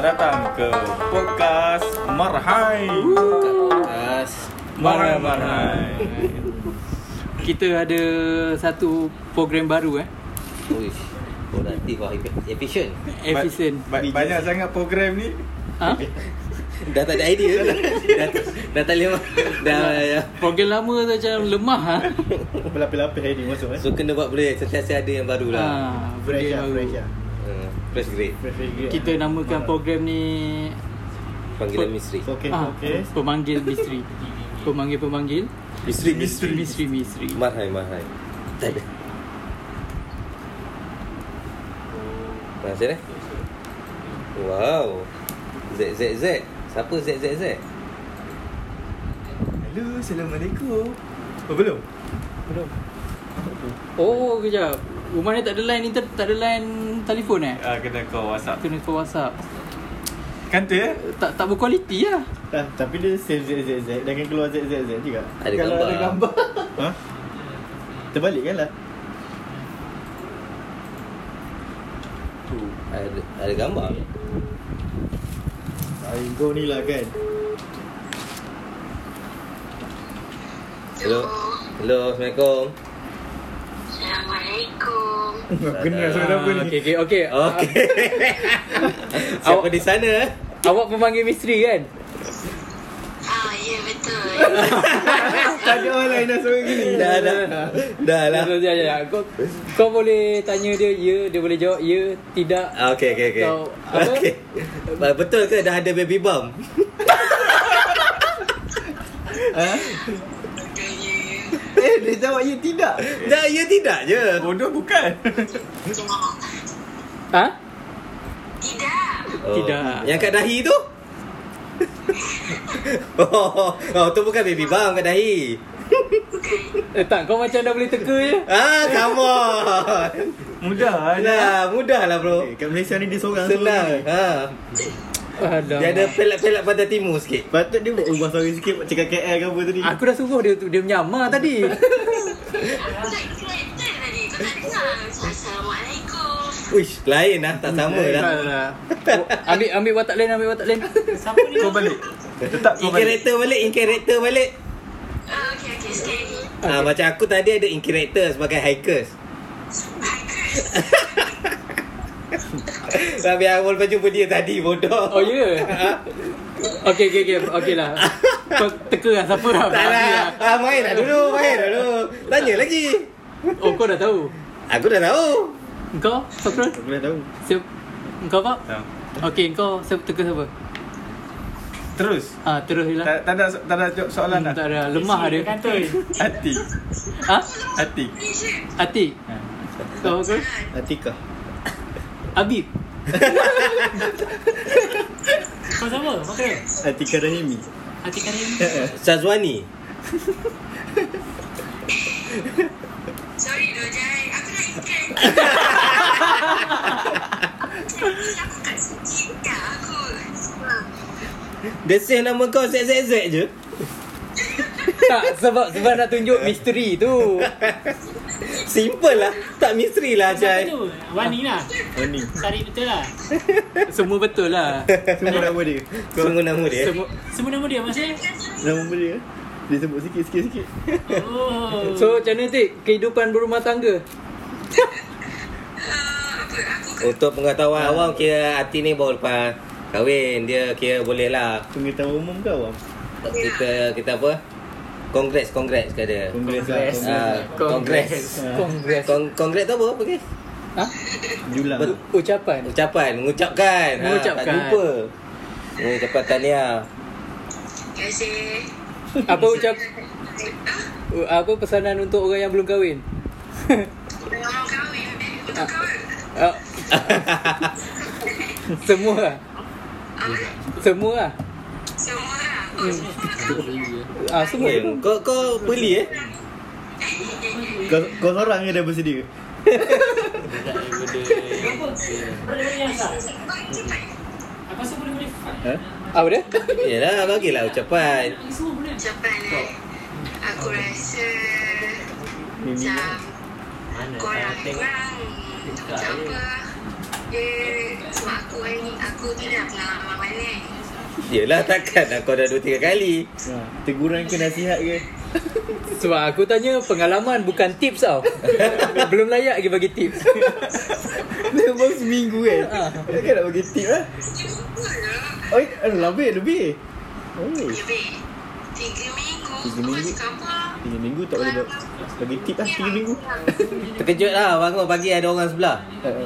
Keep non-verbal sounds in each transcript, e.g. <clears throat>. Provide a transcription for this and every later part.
Selamat datang ke podcast Marhai. Podcast Marhai Marhai. Kita ada satu program baru eh Uish Produktif lah Efficient Efficient Ba- ba- banyak sangat program ni. ha? Dah tak ada idea dah, dah tak boleh Dah ya. Program lama tu macam lemah ha? Berlapis-lapis hari ni masuk eh. So kena buat boleh Sentiasa ada yang baru lah ha Fresh benda lah, baru. fresh lah. uh, Fresh grade Fresh grade. Kita namakan program ni Panggilan misteri Okey, ah, okey. Pemanggil misteri Pemanggil-pemanggil Misteri Misteri. Misteri-misteri Marhai Marhai Tak ada Macam mana? Wow Z Z Z Siapa Z Z Z? Hello, Assalamualaikum. Oh, belum? Belum Oh kejap Rumah ni tak ada line inter, tak ada line telefon eh? Ah kena call WhatsApp. Kena ke WhatsApp. Kanta ya? Tak tak berkualiti lah Ah, tapi dia save ZZZ Dan kan keluar ZZZ juga. Ada Kalau gambar. ada gambar. <laughs> ha? Terbalik kan lah. Ada, ada gambar Ay, Kau ni lah kan. Hello. Hello Assalamualaikum Assalamualaikum. <laughs> Kenal suara apa ni Okey okey okey Okay <laughs> <laughs> Siapa di sana? Awak pemanggil misteri kan Ah, ya betul. Tak ada orang lain dah suara gini Dah dah Dah lah Ya, ya, ya. Kau, kau boleh tanya dia ya, dia boleh jawab ya, tidak. Ah, okay okay Kau- apa? okay. Betul ke dah ada baby bump? ha? Eh, dia jawab ya tidak Dah ya tidak je Bodoh bukan. Ha? Tidak. oh. Tidak. Yang kat dahi tu? <laughs> oh, oh, tu bukan baby bump kat dahi Eh tak, kau macam dah boleh teka je. Ah, come on Mudah. Nah, mudah lah bro eh, Kat Malaysia ni dia seorang Senang ha. Dia ada pelat-pelat pantai timur sikit Patut dia buat ubah suara sikit Cakap KL ke apa tadi Aku dah suruh dia dia menyamar tadi. Tak kereta tadi. Kau tak dengar. Assalamualaikum. Uish, lain lah Tak sama dah Alah. Oh, ambil ambil watak lain, ambil watak lain. Kau balik. Tetap In kau balik. character balik In character balik Ah, okey, okey. Sekali. Ah, macam aku tadi ada in character sebagai hikers. <laughs> Tapi awal pun jumpa dia tadi bodoh. Oh ya. Yeah. Okey okey okey okey lah. Kau teka lah siapa lah. Tak lah. Ah, main lah dulu, main dulu. Tanya lagi. Oh kau dah tahu. Aku dah tahu. Kau Fakron? Aku dah tahu Siap. Kau Pak? Tak. Okey, kau siapa teka siapa? Terus. Ah, terus je lah. Tak, tak ada tak ada jawab soalan Hmm, dah. tak ada lemah dia. Hati. Ha? Hati. Ati. Kau ke? Atika Habib. <laughs> Kau siapa? Okey. Atika Rahimi Hati Karim. <laughs> Sazwani. Sorry doh, Jai. Aku nak ikan. <laughs> Aku kat sini. Aku. Dia save nama kau ZZZ je. Tak, sebab sebab nak tunjuk misteri tu. Simple lah. Tak misteri lah, Jai. tu? Wani lah. Wani Cari betul lah. Semua betul lah. Semua nama dia Semua nama dia. Semua Semua nama dia maksudnya? Nama dia Dia sebut sikit sikit sikit Oh. So macam mana Tik? Kehidupan berumah tangga? Untuk pengetahuan awam kira Hati ni baru lepas kahwin. Dia kira boleh lah. Pengetahuan umum ke awam? Kita kita apa? Kongres, kongres ke dia. Kongres lah Kongres. Ah, kongres. Kongres. Kong, kongres tu apa? Apa guys? Ha? Julang U- Ucapan. Ucapan, mengucapkan. Ha, Mengucapkan. tak lupa. Mengucapkan tahniah. Terima kasih. Apa ucap apa pesanan untuk orang yang belum kahwin? Orang kahwin. Untuk kahwin. Uh, <laughs> semua lah. Semua lah. Semua semua. Ah, semua. Eh, kau kau beli eh? Kau, kau seorang je dah bersedia yang sah. Aku rasa boleh-boleh fight. Ha? Apa dia? Yalah, bagilah ucapan. Semua boleh. Ucapan eh. Aku rasa Mimi macam korang korang macam apa Dia sebab aku kan aku tak ada pengalaman mana. Yelah takkan lah kau dah dua tiga kali Ha, teguran ke nasihat ke? Sebab aku tanya pengalaman bukan tips tau. <laughs> Belum layak lagi bagi tips. Dia baru seminggu kan? Kan nak bagi tip lah. Cuba lah. Oh, eh, lebih, lebih. Oh, Lebih. Tiga minggu. Tiga minggu. tiga minggu tak boleh bagi, bagi tip lah, tiga minggu. Terkejut lah bangun pagi ada orang sebelah Ha, ha.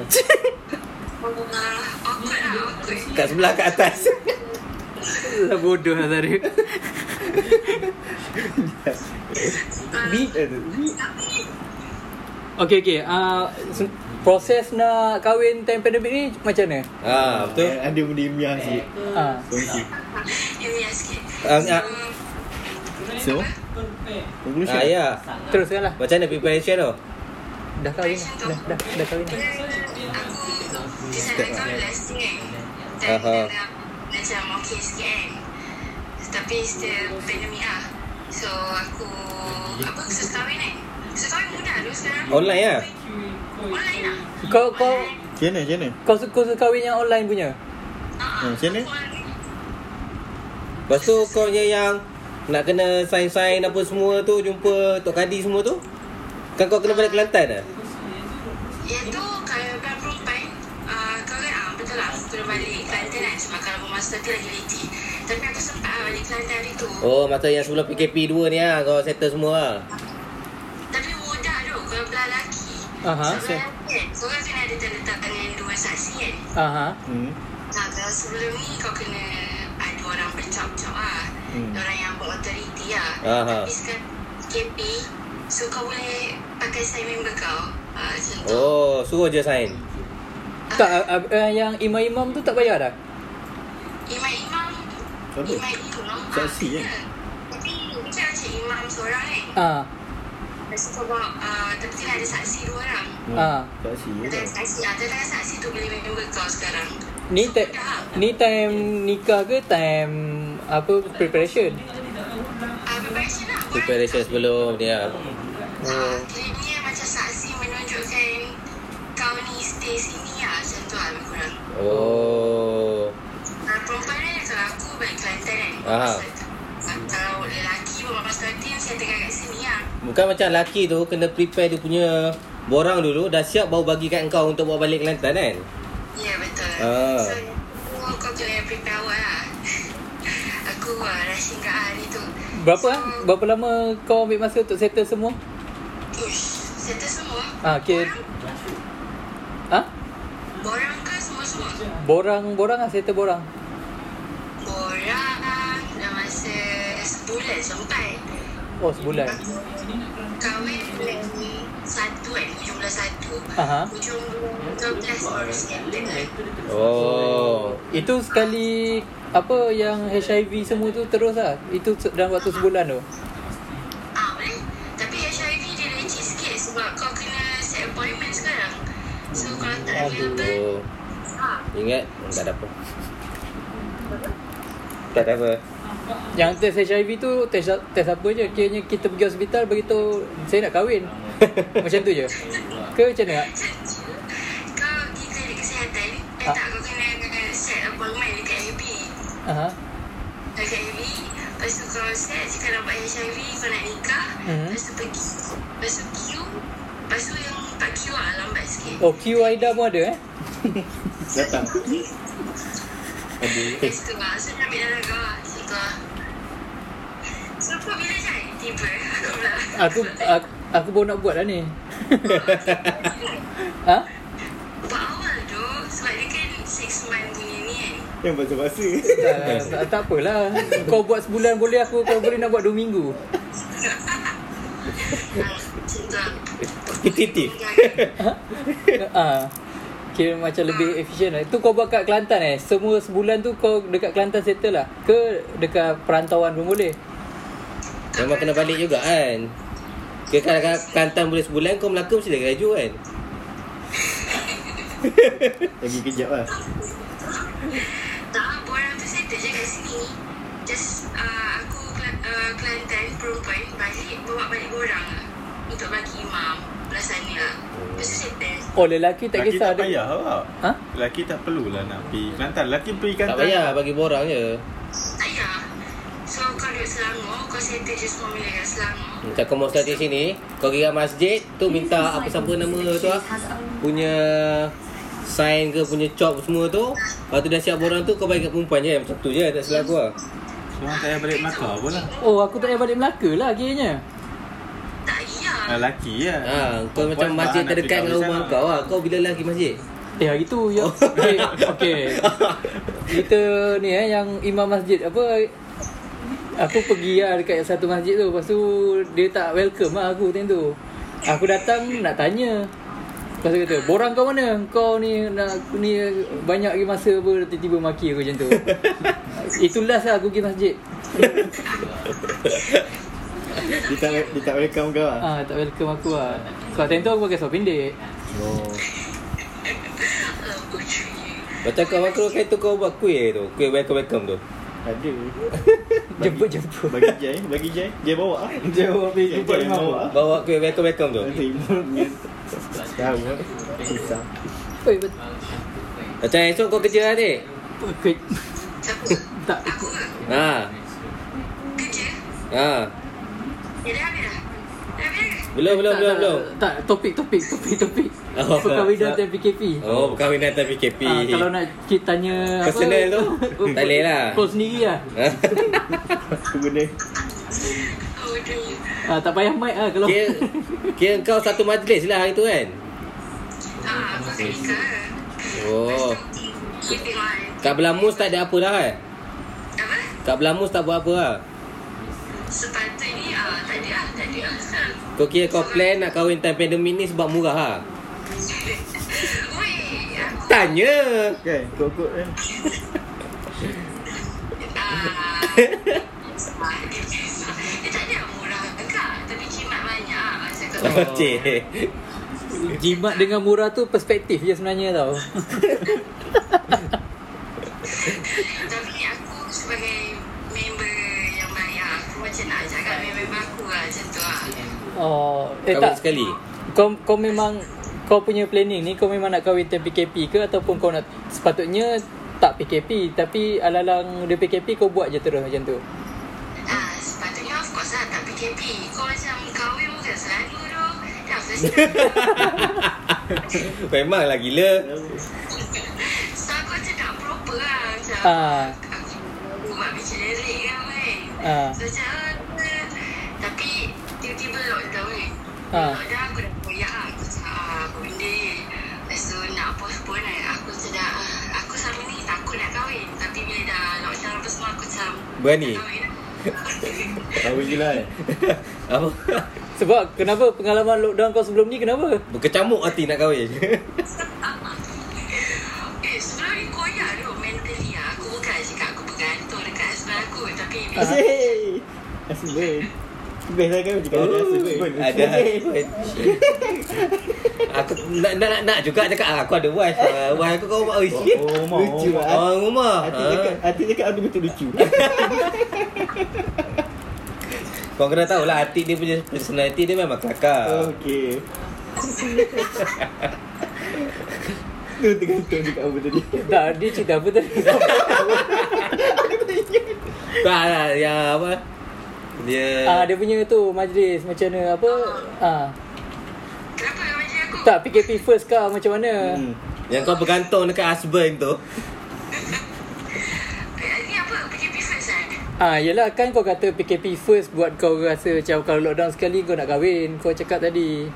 Ah, lah, awkward. Kat sebelah kat atas <laughs> Lah bodoh lah tadi. Beat lah. Beat. Okey okey. Uh, proses nak kahwin time pandemik ni macam mana? Ha betul Eh, Ada benda ilmiah sikit. Ah. Kongsi. Ini ya sikit. Ah, ah. So, conclusion. Ha ya Teruskan lah. Macam mana preparation tu Dah kahwin dah. Dah, dah, dah kahwin dah. Aku desain kahwin last year kan. Aha. Dah macam okay sikit kan. Tapi still pandemic lah. So aku apa khusus kahwin kan. Khusus kahwin mudah dulu sekarang. Online lah Online lah. Kau kau Macam mana, macam mana? kau suka suka kahwin yang online punya? Macam mana? Lepas tu kau punya yang Nak kena sign-sign apa semua tu Jumpa Tok Kadi semua tu Kan kau kena balik Kelantan lah Iaitu kalau kan ah, betul lah Aku kena balik Kelantan kan Sebab kalau bermasa tu lagi leti Tapi aku sempat lah balik Kelantan hari tu Oh masa yang sebelum PKP 2 ni lah Kau settle semua lah Tapi mudah tu Kalau belah lelaki Aha. Sebelah lelaki kan Kau kan kena ada tanda tangan dengan dua saksi kan Aha. Hmm. Nah kalau sebelum ni kau kena Ada orang bercap-cap lah Hmm. Orang yang berautoriti lah Aha. Tapi sekarang KP So kau boleh pakai sign member kau uh, Oh suruh je sign Tak uh, uh, yang imam-imam tu tak bayar dah? Imam-imam Apa? Imam-imam Saksi ah, kan? ya. Tapi bukan macam imam seorang kan Ah. Lepas tu kau bawa uh, Tapi kena ada saksi dua orang Ah. Saksi je Ada saksi ah, Ada saksi tu boleh member kau sekarang Ni te- ni time nikah ke time apa preparation? Ah, preparation lah Preparation sebelum ni lah Ah, Kiranya macam saksi menunjukkan kau ni stay sini lah lah. Oh Ah, perempuan ni kalau aku balik Kelantan kan. Aha. Ah, Kalau lelaki bermasa nanti mesti tinggal kat sini lah. Bukan macam lelaki tu Kena prepare dia punya Borang dulu Dah siap baru bagi kat kau Untuk bawa balik Kelantan kan Ya yeah, betul. Ah. So <laughs> aku, kau kena prepare awal lah. aku uh, rushing kat hari tu. Berapa ah? Berapa lama kau ambil masa untuk settle semua? Ush, settle semua. Ah, okay. Borang, Ah? borang ke semua-semua? Borang-borang ah settle borang. Borang dah masa sebulan sampai. Oh, sebulan. Kahwin bulan satu kan, hujung bulan satu. Aha. Hujung bulan 12 baru kan. Oh Itu sekali apa yang HIV semua tu terus lah. Itu dalam waktu sebulan tu. Ah boleh. Tapi HIV dia leceh sikit sebab kau kena set appointment sekarang. So kalau tak available, Ingat Tak ada apa Tak ada apa Yang test HIV tu test test apa je? Kiranya kita pergi hospital beritahu saya nak kahwin. <laughs> Macam tu je. Ke macam mana? kau pergi klinik kesihatan, eh Ah. tak kau kena kena set appointment dekat AB. Aha. Dekat AB, lepas tu kau set nak buat HIV, kau nak nikah, Mhm. lepas tu pergi, lepas tu queue, lepas tu yang tak queue lah lambat sikit. Oh, Q Aida pun ada eh? <laughs> Datang. Ada. So kau bila tiba? Aku. Aku aku, aku baru nak buat lah ni. <laughs> ha? Buat awal tu, sebab dia kan 6 month punya ni kan. Yang basa-basa. Tak, tak, tak apalah. Kau buat sebulan boleh aku kau boleh nak buat dua minggu. <laughs> Ah, Macam tu lah. Kira macam lebih efisien lah. Itu kau buat kat Kelantan eh. Semua sebulan tu kau dekat Kelantan settle lah. Ke dekat perantauan pun boleh. Memang kena balik juga kan Kira kalau Kelantan boleh sebulan Kau Melaka mesti dah graduate kan <laughs> Lagi kejap lah. Tak, borang tu settle je kat sini. Just uh, aku uh, Kelantan perempuan balik, bawa balik borang lah. Untuk bagi imam. Lah Lepas tu settle Oh lelaki tak Lelaki kisah tak payah tau Ha? Lelaki tak perlulah nak pergi Kelantan Lelaki pergi Kelantan Tak payah bagi borang je. Tak payah So kau duduk Selangor Kau settle je semua bila kat Selangor Macam kau mau di sini, kau pergi masjid, tu minta apa siapa nama tu ah. Punya sign ke punya chop semua tu. Lepas tu dah siap borang tu kau bagi kat perempuan je. Macam tu je tak silap aku lah. Seorang tak payah balik Melaka pun lah Oh aku tak payah balik Melaka lah payah Lelaki lah Ha, kau macam masjid terdekat dengan rumah kau lah. Kau bila lagi masjid? Eh hari tu ya. Okay, okay. Kita ni eh yang imam masjid apa Aku pergi lah dekat satu masjid tu Lepas tu dia tak welcome lah aku time tu Aku datang nak tanya Lepas tu kata Borang kau mana? Kau ni nak ni banyak lagi masa apa Tiba-tiba maki aku macam tu <laughs> Itu last lah aku pergi masjid <laughs> <laughs> Dia tak dia tak welcome kau ah. Ah Tak welcome aku lah Sebab time tu aku pakai seluar pendek Oh. Macam kau makro kain tu kau buat kuih tu. Kuih welcome-welcome tu. Ada. <laughs> Jemput-jemput Bagi Jai, bagi Jai. Jai bawa ah. Dia bawa pergi Jai jumpa Jai imam bawa. Bawa kuih welcome-welcome tu. Terima dengan tahu ah. Susah. Oi, Macam esok kau kerja lah ni? ke- Siapa? Tak Aku ke? Ha. Kerja? Ha. Belum, belum, tak, belum, tak, belum. Tak, topik, topik, topik, topik. <laughs> Oh, Perkahwinan tak. PKP. Oh, perkahwinan atas PKP. Ah, kalau nak kita tanya Personal tu, <laughs> tak boleh lah. Kau sendiri lah. Aku <laughs> guna. Ah, tak payah mic lah kalau. Kira, kira kau satu majlis lah hari tu kan? Ah, aku. Oh. Kat Belamus tak ada apa dah kan? Apa? Kat Belamus tak buat apa lah. Sepatutnya Kau kira kau plan nak kahwin time pandemik ni sebab murah ha? Tanya! Kan, kok-kok kan. ah. ah, dia kisah. Dia tak ada murah enggak, tapi jimat banyak. Macam kau Oh, cik. Jimat dengan murah tu perspektif je sebenarnya tau. Tapi aku sebagai Oh, eh Kahwin tak. sekali? Kau kau memang kau punya planning ni kau memang nak kahwin time PKP ke ataupun kau nak sepatutnya tak PKP tapi alalang dia PKP kau buat je terus macam tu. Ah, sepatutnya of course lah tak PKP Kau macam kahwin bukan selalu tu Dah first <laughs> Memang lah gila. So aku macam nak proper lah Macam Ah. Aku buat macam kan kan Ah. So macam eh, Tapi Tiba-tiba lockdown Ah. Lockdown aku dah koyak lah Aku cakap ah, Aku benda Lepas tu nak postpone kan Aku macam dah ah, Aku selama ni takut nak kahwin Tapi bila dah lockdown apa semua Aku macam Berani? Kahwin lah Tahu je lah kan. <laughs> Apa? <laughs> Sebab kenapa pengalaman lockdown kau sebelum ni kenapa? Berkecamuk hati nak kahwin. <laughs> Eh, sebelum ni koyak tu mentally lah. Aku bukan cakap aku bergantung dekat husband aku. Tapi bila Asyik. Husband. Best lah kan cakap ada husband. Ada Aku nak nak nak, nak juga cakap ah, aku ada wife. Uh, wife aku kau oh shit. Oh. Lucu rumah. ah. Oh, rumah. Hati Ah. cakap, hati cakap aku betul lucu. <laughs> Kau kena tahu lah hati dia punya personality dia memang kelakar. Okey. Tu tergantung cakap apa tadi. Tak, dia cerita apa tadi? <laughs> Tak lah yang apa? Dia ah, dia punya tu majlis macam mana apa? Ah. kenapa kau macam aku? Tak PKP first kau macam mana? Hmm. yang kau bergantung dekat husband tu. <laughs> Eh, ni apa? PKP first kan? Ah, yelah kan kau kata PKP first buat kau rasa macam kalau lockdown sekali kau nak kahwin. Kau cakap tadi.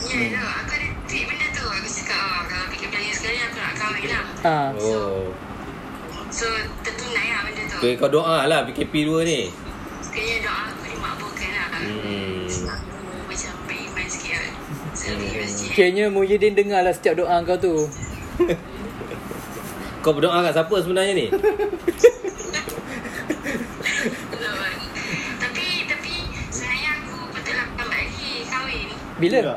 Ya, hmm. no. Aku ada tweet benda tu. Aku cakap, oh, kalau PKP lagi sekali aku nak kahwin lah. Ah. Oh. So, tertunai lah benda tu. Okay, kau doa lah PKP 2 ni. Kayaknya doa aku dimakbulkan lah. Hmm. Sebab aku macam beriman sikit pergi Hmm. Kayaknya Muhyiddin dengar lah setiap doa kau tu. <laughs> Kau berdoa kat siapa sebenarnya ni? <laughs> Tapi, tapi sebenarnya aku betul lah lambat lagi kahwin. Bila? Juga.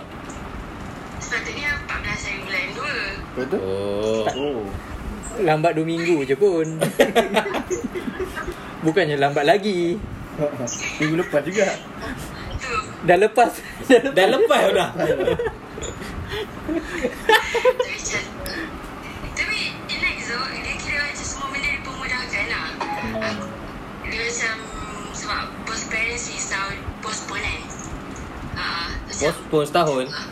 Sepatutnya 14 hari bulan 2. Betul? Oh. Oh. Lambat 2 minggu je pun. <laughs> Bukannya lambat lagi. <laughs> Minggu lepas juga. <laughs> dah lepas. dah lepas <laughs> dah. Lepas Tapi relax though Dia kira macam semua benda dia lah Aku, Dia macam Sebab post parents ni setahun Postpone kan uh, ah, Postpone setahun? Ah.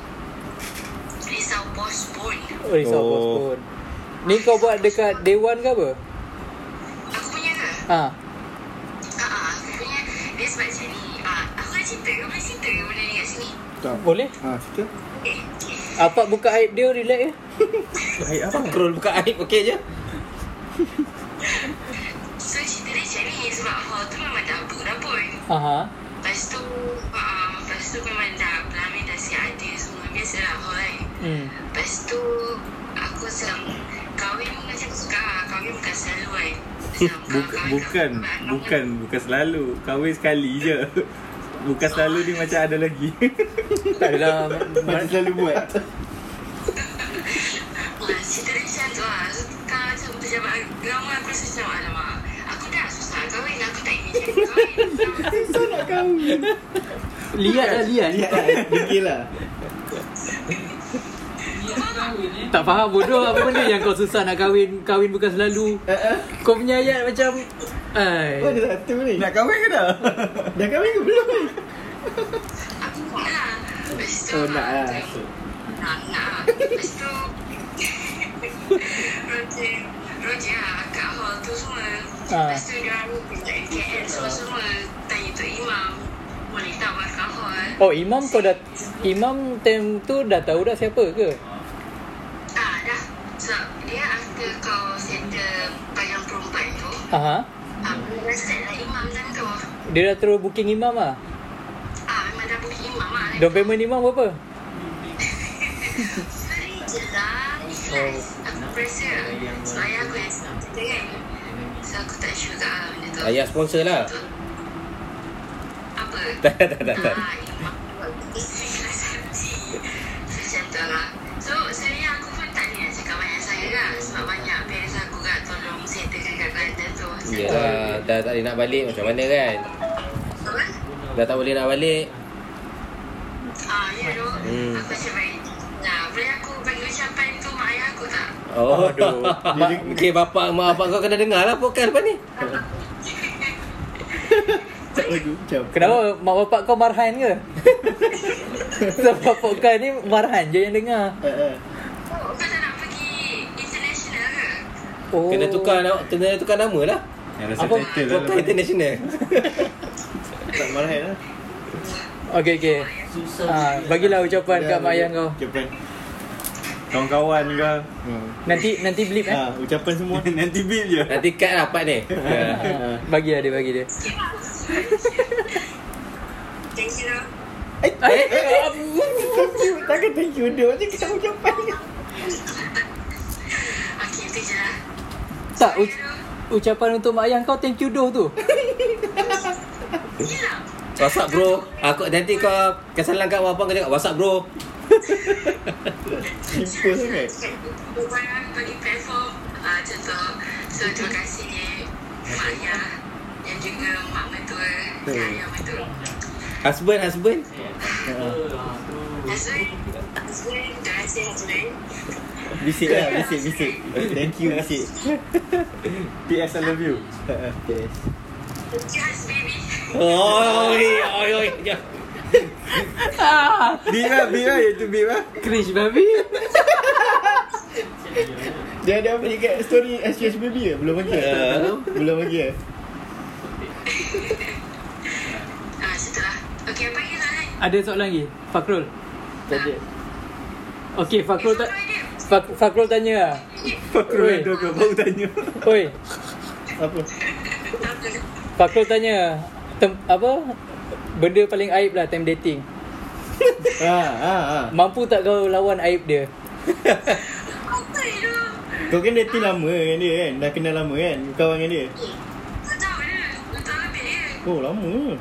Risau postpone Oh risau oh. postpone Ni kau buat dekat day one ke apa? Aku punya ke? Haa Tak. Boleh? Ha, cerita. Eh, Apa buka aib dia relax je? <laughs> Air apa? Scroll buka aib okey je So cerita dia macam ni Sebab hall tu memang dah book dah pun Aha. Lepas tu uh, Lepas tu memang dah Pelamin dah siap ada semua Biasalah hall kan Hmm. Lepas tu Aku macam Kahwin pun macam aku suka lah Kahwin bukan selalu kan <laughs> Macam Buk, kahwin- bukan, bukan, bukan selalu. Kahwin sekali je. <laughs> Bukan selalu ni macam ada lagi. <laughs> Tak adalah Macam selalu buat. Wah, cerita dia macam tu lah So kalau macam pejabat agama Aku rasa macam Alamak Aku dah susah kahwin Aku tak ingin jadi kahwin <laughs> So nak kahwin. lihat lah lihat. Lihat lah. Lah. Tak faham bodoh apa benda yang kau susah nak kahwin Kahwin bukan selalu. Kau punya ayat macam Ai. Oh, ada satu ni. Nak kahwin ke dah? Dah kahwin ke belum? Aku nak lah Lepas tu Oh, nak lah. Nak, nak lah Lepas tu Roger Roger lah kat hall tu semua Ah. Lepas tu dia orang kat KL semua-semua Tanya Tok Imam Boleh tak buat kat hall Oh imam kau dah Imam time tu dah tahu dah siapa ke? Dia after kau settle Bayang perempuan tu. Aha. Ah, dah set lah imam time tu. Dia dah terus booking imam ah. Ah memang dah booking imam lah. Down payment imam berapa? <laughs> Free je lah Ikhlas Aku rasa Sebab ayah aku yang cerita kan. So aku tak sure kat lah benda tu. Ayah sponsor lah. Apa? <laughs> Tak tak tak tak. Ah, imam Ikhlas hati Macam tu lah. So sebenarnya Yelah Dah tak boleh nak balik macam mana kan Apa? Dah tak boleh nak balik Ah, ya tu Hmm. Aku macam baik Nah, boleh aku bagi ucapan tu mak ayah aku tak? Oh Aduh. <laughs> Mak- Okay bapak mak bapak kau kena dengar lah podcast lepas ni. <laughs> Kenapa mak bapak kau marhan ke? <laughs> Sebab podcast ni marhan je yang dengar. Eh, eh. Oh, kau tak nak pergi international ke? Oh. Kena tukar nama Kena tukar nama lah Apa? title lah. International Tak marah lah. Okey okey. Ah, bagilah ucapan kat mak ayah kau. Ucapan. Kawan-kawan ke? Hmm. Nanti nanti blip eh. Ha, ucapan semua. <laughs> Nanti beat je. Nanti cut lah part ni. <laughs> Ah, bagilah dia bagi dia. Thank you lah. Eh, eh, eh, thank you. Takkan thank you dia. Macam kita ucapan. Okay, itu je lah. Tak uc- ucapan untuk mak ayah kau thank you doh tu. <laughs> WhatsApp bro. Aku nanti kau Kesalahan kat bapak kau cakap WhatsApp bro. Simple sangat. Bagi platform. Uh, Contoh So terima kasih Mak ayah Dan juga mak mentua. Dan ayah mentua. Husband Husband? Husband. Husband Terima kasih husband Bisik lah, bisik, bisik. Thank you, bisik. PS I love you. Yes. Oh Oi Oi Oi Ya. Beat lah, beat lah. Itu beat lah. Cringe babi. Dia ada apa dekat story SGS Baby ke? Belum lagi ke? Ya. Belum lagi ke? Ah, setelah Okay, apa lagi soalan? Ada soalan lagi? Fakrul. Tak ada. Okey, Fakrul Eh, ta- soalan dia. Fak Fakrul tanya lah. Fakrul Oi. ada ke? Baru tanya. Oi, Apa? Fakrul tanya tem- apa? Benda paling aib lah time dating. Ha, ha, ha. Mampu tak kau lawan aib dia? Kau kan dating lama dengan dia kan? Dah kenal lama kan? Kawan dengan dia? Kau tahu dia? <laughs> <laughs> Kau tahu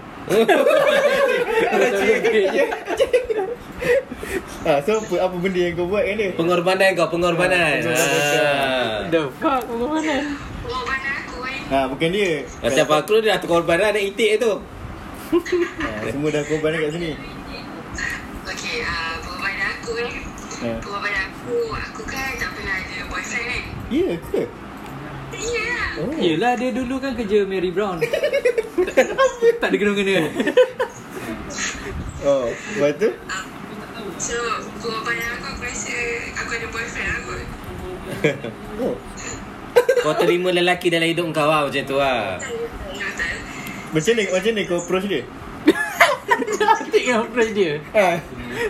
<laughs> ha, so apa, apa benda yang kau buat dengan dia? Pengorbanan kau Pengorbanan Pengorbanan. Ah. The fuck mana? Pengorbanan aku kan Ha, bukan dia. Macam Fakrul dia dah pengorbanan Ada itik tu Ha, semua dah korban kat sini. Okay, uh, pengorbanan aku kan Ha. Pengorbanan aku Aku kan tak pernah ada boyfriend kan Ya ke? Ya lah Oh. Yelah dia dulu kan kerja Mary Brown. tak, <laughs> tak ada kena-kena. Oh, lepas tu? So, gua bayar aku, aku rasa aku ada boyfriend aku. <laughs> Oh. <laughs> Kau terima lelaki dalam hidup kau lah macam tu lah. Macam ni, macam ni kau approach dia? Cantik yang approach dia Ha.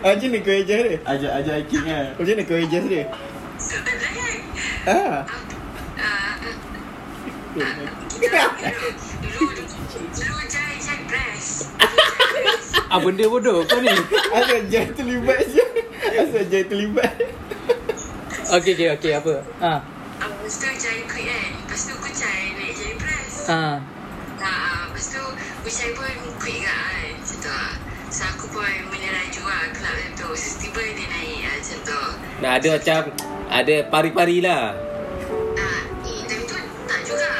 Macam ni kau adjust dia? Ajak ajak hiking lah. Macam ni kau adjust dia? Layan. <laughs> Ha. Ah benda bodoh kau ni Asal jahit terlibat je. Asal jahit terlibat. Okay okay okay apa Ha Ah, Lepas tu jahit quick kan. Lepas tu kucai naik jahit breast. Ha Ah, lepas tu kucai pun quick kan. Macam tu lah. So aku pun menyeraju lah kelab macam tu. So, tiba dia naik lah macam tu. Nak ada macam ada pari-pari lah. Ah, eh, time tu tak juga.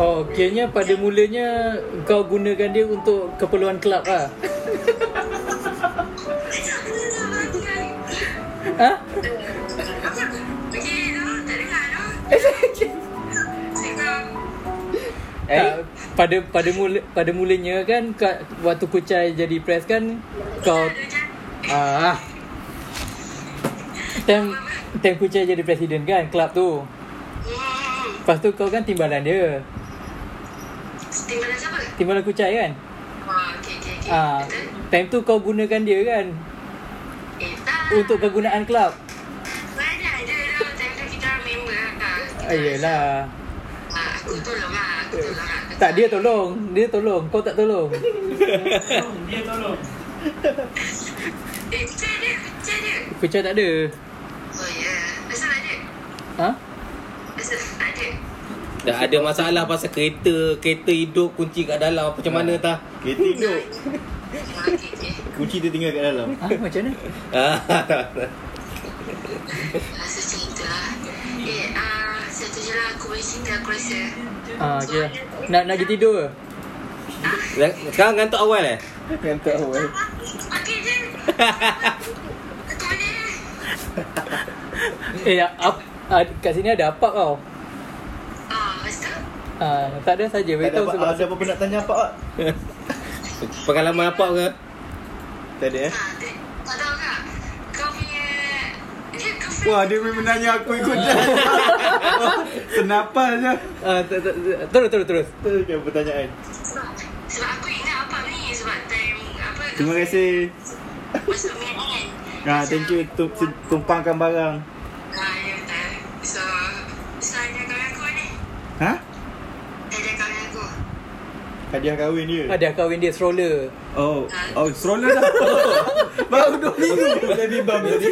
Oh, kiranya pada mulanya kau gunakan dia untuk keperluan kelab lah. Ha? Eh? Tak, pada pada mula pada mulanya kan kat, waktu Kucai jadi press kan kau ah time time Kucai jadi presiden kan kelab tu. Lepas tu kau kan timbalan dia. Timbalan siapa? Timbalan Kucai kan? Okay, okay, okay. Ah, Betul? time tu kau gunakan dia kan Eh, tak. untuk kegunaan kelab. Mana ada tu. Time tu kita member lah. Ah, yelah. Ah, aku tolong lah. Aku tolong lah. Aku Tak dia tolong, dia tolong, kau tak tolong. <laughs> Dia tolong. Eh, kucai dia. Kucai dia. Kucai tak ada. Oh, ya. Asal ada? Ha? Asal ada? Dah ada masalah pasal kereta, kereta hidup kunci kat dalam macam mana tah? Kereta hidup. Kunci dia tinggal kat dalam. Ha, macam mana? Rasa itulah. Eh, ah, satu je lah aku boleh cerita aku rasa. Ah, okay. Nak nak pergi tidur ke? Sekarang ngantuk awal eh? Ngantuk awal. Okey je. <laughs> Eh, ap, ah, kat sini ada apa kau? Ah? Ah, tak ada saja. Tak ada Beritahu apa, sebab ada apa-apa nak tanya apa? Pak? <laughs> Pengalaman apa ke? Tak ada eh? Ah, tak, tak tahu kak. Kau punya... Dia girlfriend. Wah dia memang nanya aku ikut je. <laughs> Senapan je. ah, tak- tak- tak- terus terus terus. Itu kan pertanyaan. Sebab, sebab aku ingat apa ni. Sebab time... Apa? Terima kasih. Kan. Ah, thank you tu, tumpangkan barang. Ah, ya betul. So... So, ada kawan aku ni. Ha? Hadiah kahwin dia. Ada kahwin dia stroller. Oh, oh stroller dah. <laughs> Baru dua minggu. Baby bump tadi.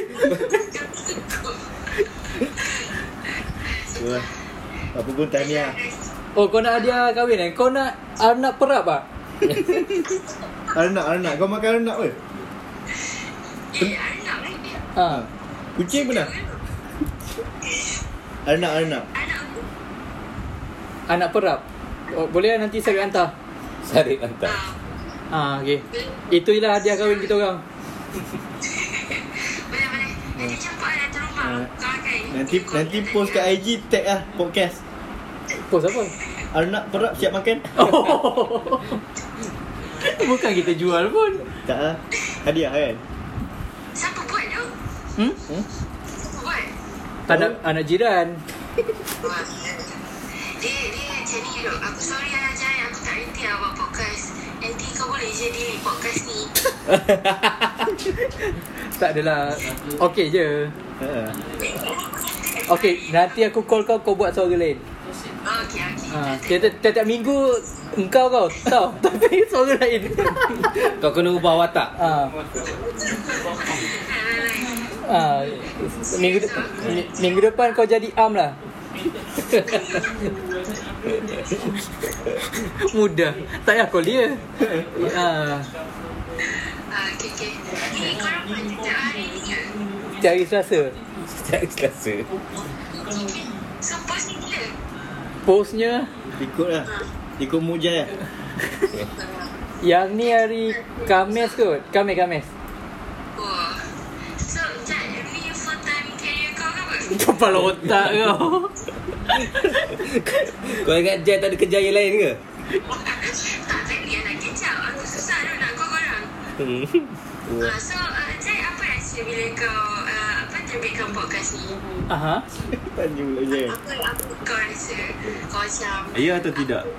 Wah. Apa pun tahniah. Oh, kau nak hadiah kahwin eh? Kau nak anak perap ah? <laughs> Anak, anak. Kau makan anak ke? Eh, anak. Ha. Kucing pernah? Anak, anak. Anak aku. Anak perap. Oh, boleh lah nanti saya hantar. Sarip hantar. Ah, okey. Itu ialah hadiah kahwin kita orang. <laughs> Boleh, boleh. Nanti jumpa datang rumah. Ah. Kau akan... Nanti nanti post kat IG tag lah podcast. Post apa? Anak perap siap makan? <laughs> Oh. Bukan kita jual pun. Tak lah. Hadiah kan? Siapa buat tu? Hmm? Hmm? Siapa buat? Anak anak jiran. Dia dia macam ni duk. Aku sorry lah Jai, aku tak reti lah buat podcast. Nanti kau boleh delete podcast ni. <laughs> Tak adalah. Okey je. Ha. Okey, nanti aku call kau kau buat suara lain. Okey, okey. Ha, tiap-tiap, minggu engkau kau tahu <laughs> tapi suara lain. <laughs> Kau kena ubah watak. Ha. Ha, minggu de- mi- minggu depan kau jadi am lah. <laughs> Mudah. Tak payah call dia. Ha, <laughs> Ah, korang buat setiap hari ni ke? setiap hari Selasa. So, post ni bila? Postnya Ikut lah. Ikut mujah lah. <laughs> yang ni hari Khamis kot. Khamis Khamis. Kepala <laughs> otak kau. Kau ingat Jai tak ada kerja yang lain ke? tak, tadi yang nak kecap. Aku Hmm. Ah, so, uh, Jai, apa rasa bila kau uh, apa terbitkan podcast ni? Aha. Tanya pula je. Apa apa kau rasa? Kau macam Ya atau tidak? <laughs>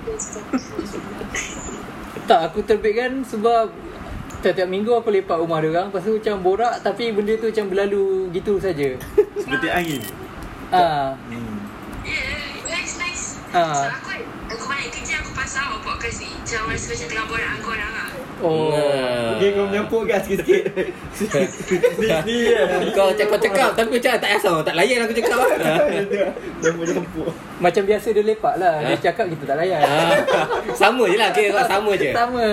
Tak, aku terbitkan sebab Tiap-tiap minggu aku lepak rumah dia orang Lepas tu macam borak Tapi benda tu macam berlalu gitu saja. Seperti angin. Ah, Hmm. Yeah, nice, nice. Ah. So, aku, aku balik kerja, aku pasang awak podcast ni. Macam rasa macam tengah borak dengan korang lah. Oh Nah. Okay, kau menyampuk kat sikit-sikit. Ni je. Kau cakap cakap tapi macam tak asal tak layan aku cakap. <laughs> Menyampuk. Macam biasa dia lepak lah Dia cakap kita tak layan Ah, sama je lah kira sama je. Sama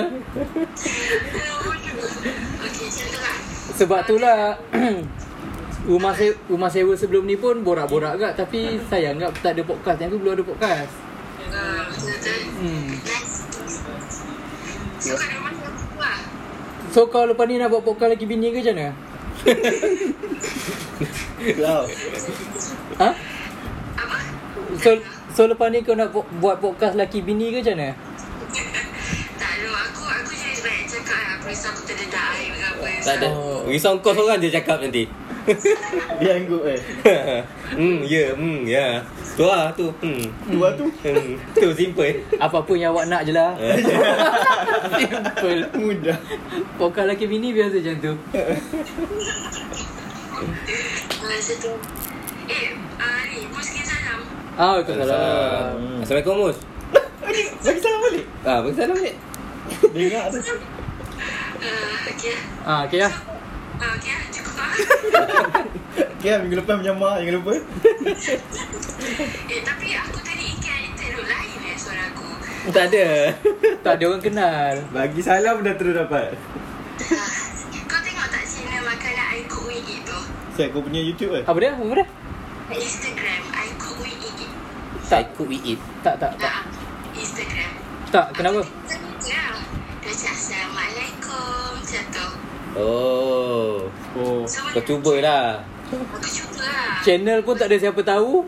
Sebab tu lah <clears throat> Rumah sewa, rumah sewa sebelum ni pun borak-borak agak Tapi sayang agak tak ada podcast Yang tu belum ada podcast Uh, hmm. So, kau lepas ni nak buat podcast lagi bini ke macam mana? Kau. <laughs> Ha? Apa? So, so lepas ni kau nak bu- buat podcast laki bini ke macam mana? Tak ada. Aku aku je sebenarnya cakap lah. Aku risau aku terdedak air apa. Tak ada. Oh. Risau kau seorang je cakap nanti. <laughs> Dia angguk eh. <laughs> hmm, ya, hmm, ya. Tu lah tu. Hmm. Dua tu. Hmm, tu simple. Apa-apa yang awak nak je lah <laughs> Simple Mudah. Podcast laki bini biasa macam tu Masa tu. Eh, uh, ni. Bos kirim salam. Ah, Waalaikumsalam Assalamualaikum Mus. Bagi salam balik. Ah, bagi salam ni. Dengar tu. Uh, okay. Ah, okay lah Uh, okay lah. Cukup lah. <laughs> Okay, minggu lepas menyamar. Jangan lupa. <laughs> eh, tapi aku tadi ikan internet lain eh suara aku. Tak ada. <laughs> Tak ada orang kenal Bagi salam dah terus dapat. Ah, Kau tengok tak channel makanan I Cook We Eat tu? Saya aku punya YouTube eh. Apa dia? Apa dia? Instagram I Cook We Eat. Tak. I cook we eat. Tak, tak, tak Ah, Instagram. Tak, kenapa? Ya. Oh. Oh. So, Kau cubalah. Aku cuba lah. Channel pun tak ada siapa tahu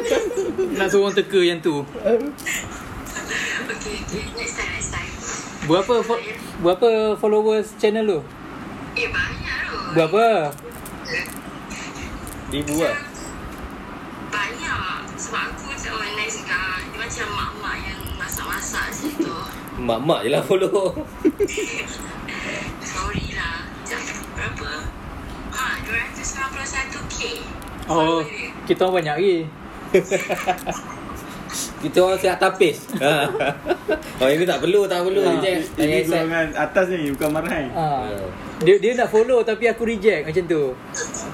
<laughs> Nak suruh orang teka yang tu Okay, okay. Next time, next time. Berapa fo- berapa followers channel tu? Eh, banyak tu. Berapa? Ribu lah. Banyak. Sebab aku macam orang nice kan. Dia macam mak-mak yang masak-masak situ. <laughs> Mak-mak je lah follow. <laughs> Oh, kita orang banyak lagi <laughs> Kita orang siap tapis. Ha. oh, ini tak perlu, tak perlu. Reject. Tak Ini golongan atas ni bukan marhai. ah. Dia dia nak follow tapi aku reject macam tu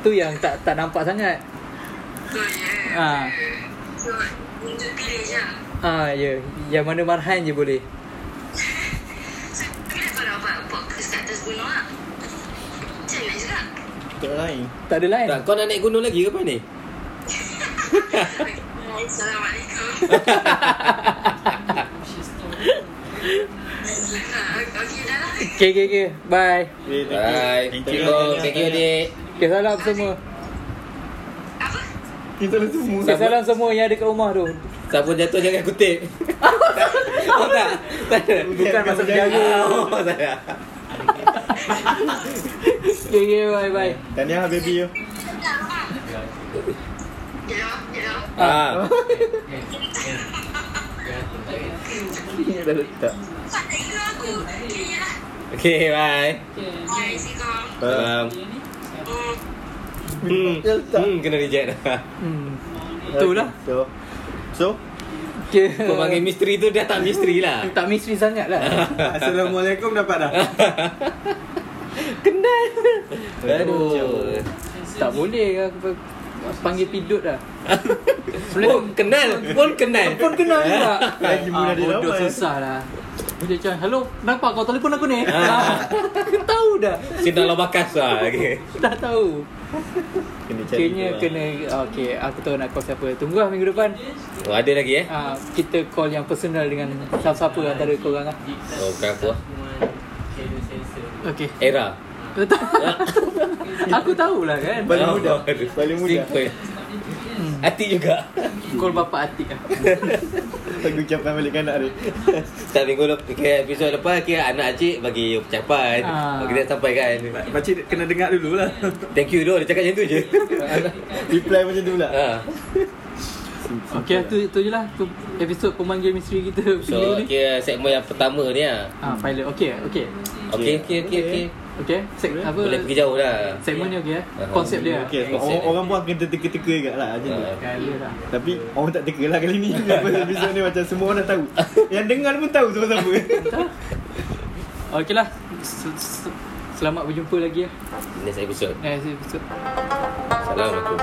Tu yang tak tak nampak sangat ya. So, untuk pilih je. Ah ya, yang mana marhan je boleh Tak lain. Tak ada lain Tak, kau nak naik gunung lagi ke apa ni? Assalamualaikum. Okey dah lah. Okay, okay, okay. Bye. Okay, thank you. Bye. Thank you. thank you, adik. Okay, salam semua. Apa? Kita lah semua. Okay, salam semua yang ada kat rumah tu. Siapa jatuh jangan kutip. <laughs> oh tak. Tak ada. Bukan masa berjaga. Oh, tak ada. <laughs> Okay, okay, bye, bye. Tahniah baby you. Ah. Dah letak. <laughs> Aku. Okay, lah. Okay, bye. Bye. Salam. Hmm. Hmm. Hmm, kena reject dah. Hmm. Itulah. So. So. Okay. Kau panggil misteri tu dah tak misteri lah. <laughs> Tak misteri sangat lah. <laughs> Assalamualaikum dapat dah. <laughs> Kenal. Aduh. Tak boleh aku pa- panggil pidut lah. Oh, kenal. Pun kenal. Pun kenal juga. Lagi mudah Ah, dia bodoh dapat. susah lah. Dia macam, hello, kenapa kau telefon aku ni? Ah. Ah. tahu dah. Sinta lo bakas lah. Okay. Dah tahu. <laughs> Kena cari Kayaknya lah. kena, okay, aku tahu nak call siapa. Tunggu lah minggu depan. Oh, ada lagi eh? Ah, kita call yang personal dengan siapa-siapa antara korang lah. Oh, bukan aku <laughs> lah. Okay. Era. aku tahulah kan. Paling mudah. aduh. Paling mudah. Simple. Hati juga. <laughs> Call bapak Atik lah. <laughs> Aku ucapan balik kanak dia <laughs> Tak minggu lepas Kira episod lepas Kira anak cik Bagi ucapan. Ah. Kita sampaikan Pakcik kena dengar dulu lah. Thank you doh Dia cakap macam tu je. Reply macam tu pula. Ha. Okay tu, tu je lah. Tu Episod pemanggil misteri kita. So ni. kira segmen yang pertama ni lah. Ah, pilot. Okay okay Okay. Okay okay, okay. Okay Seg, apa Boleh pergi jauh dah Segmen ni okay eh. Konsep dia. Okay, Konsep orang, dia. orang pun akan terteka-teka juga lah macam tu. Lah Tapi orang tak teka lah kali ni. <laughs> Lepas episod ni macam semua orang dah tahu. Yang dengar pun tahu siapa-siapa. <laughs> Okay lah. Selamat berjumpa lagi lah Next episode. Next episode. Assalamualaikum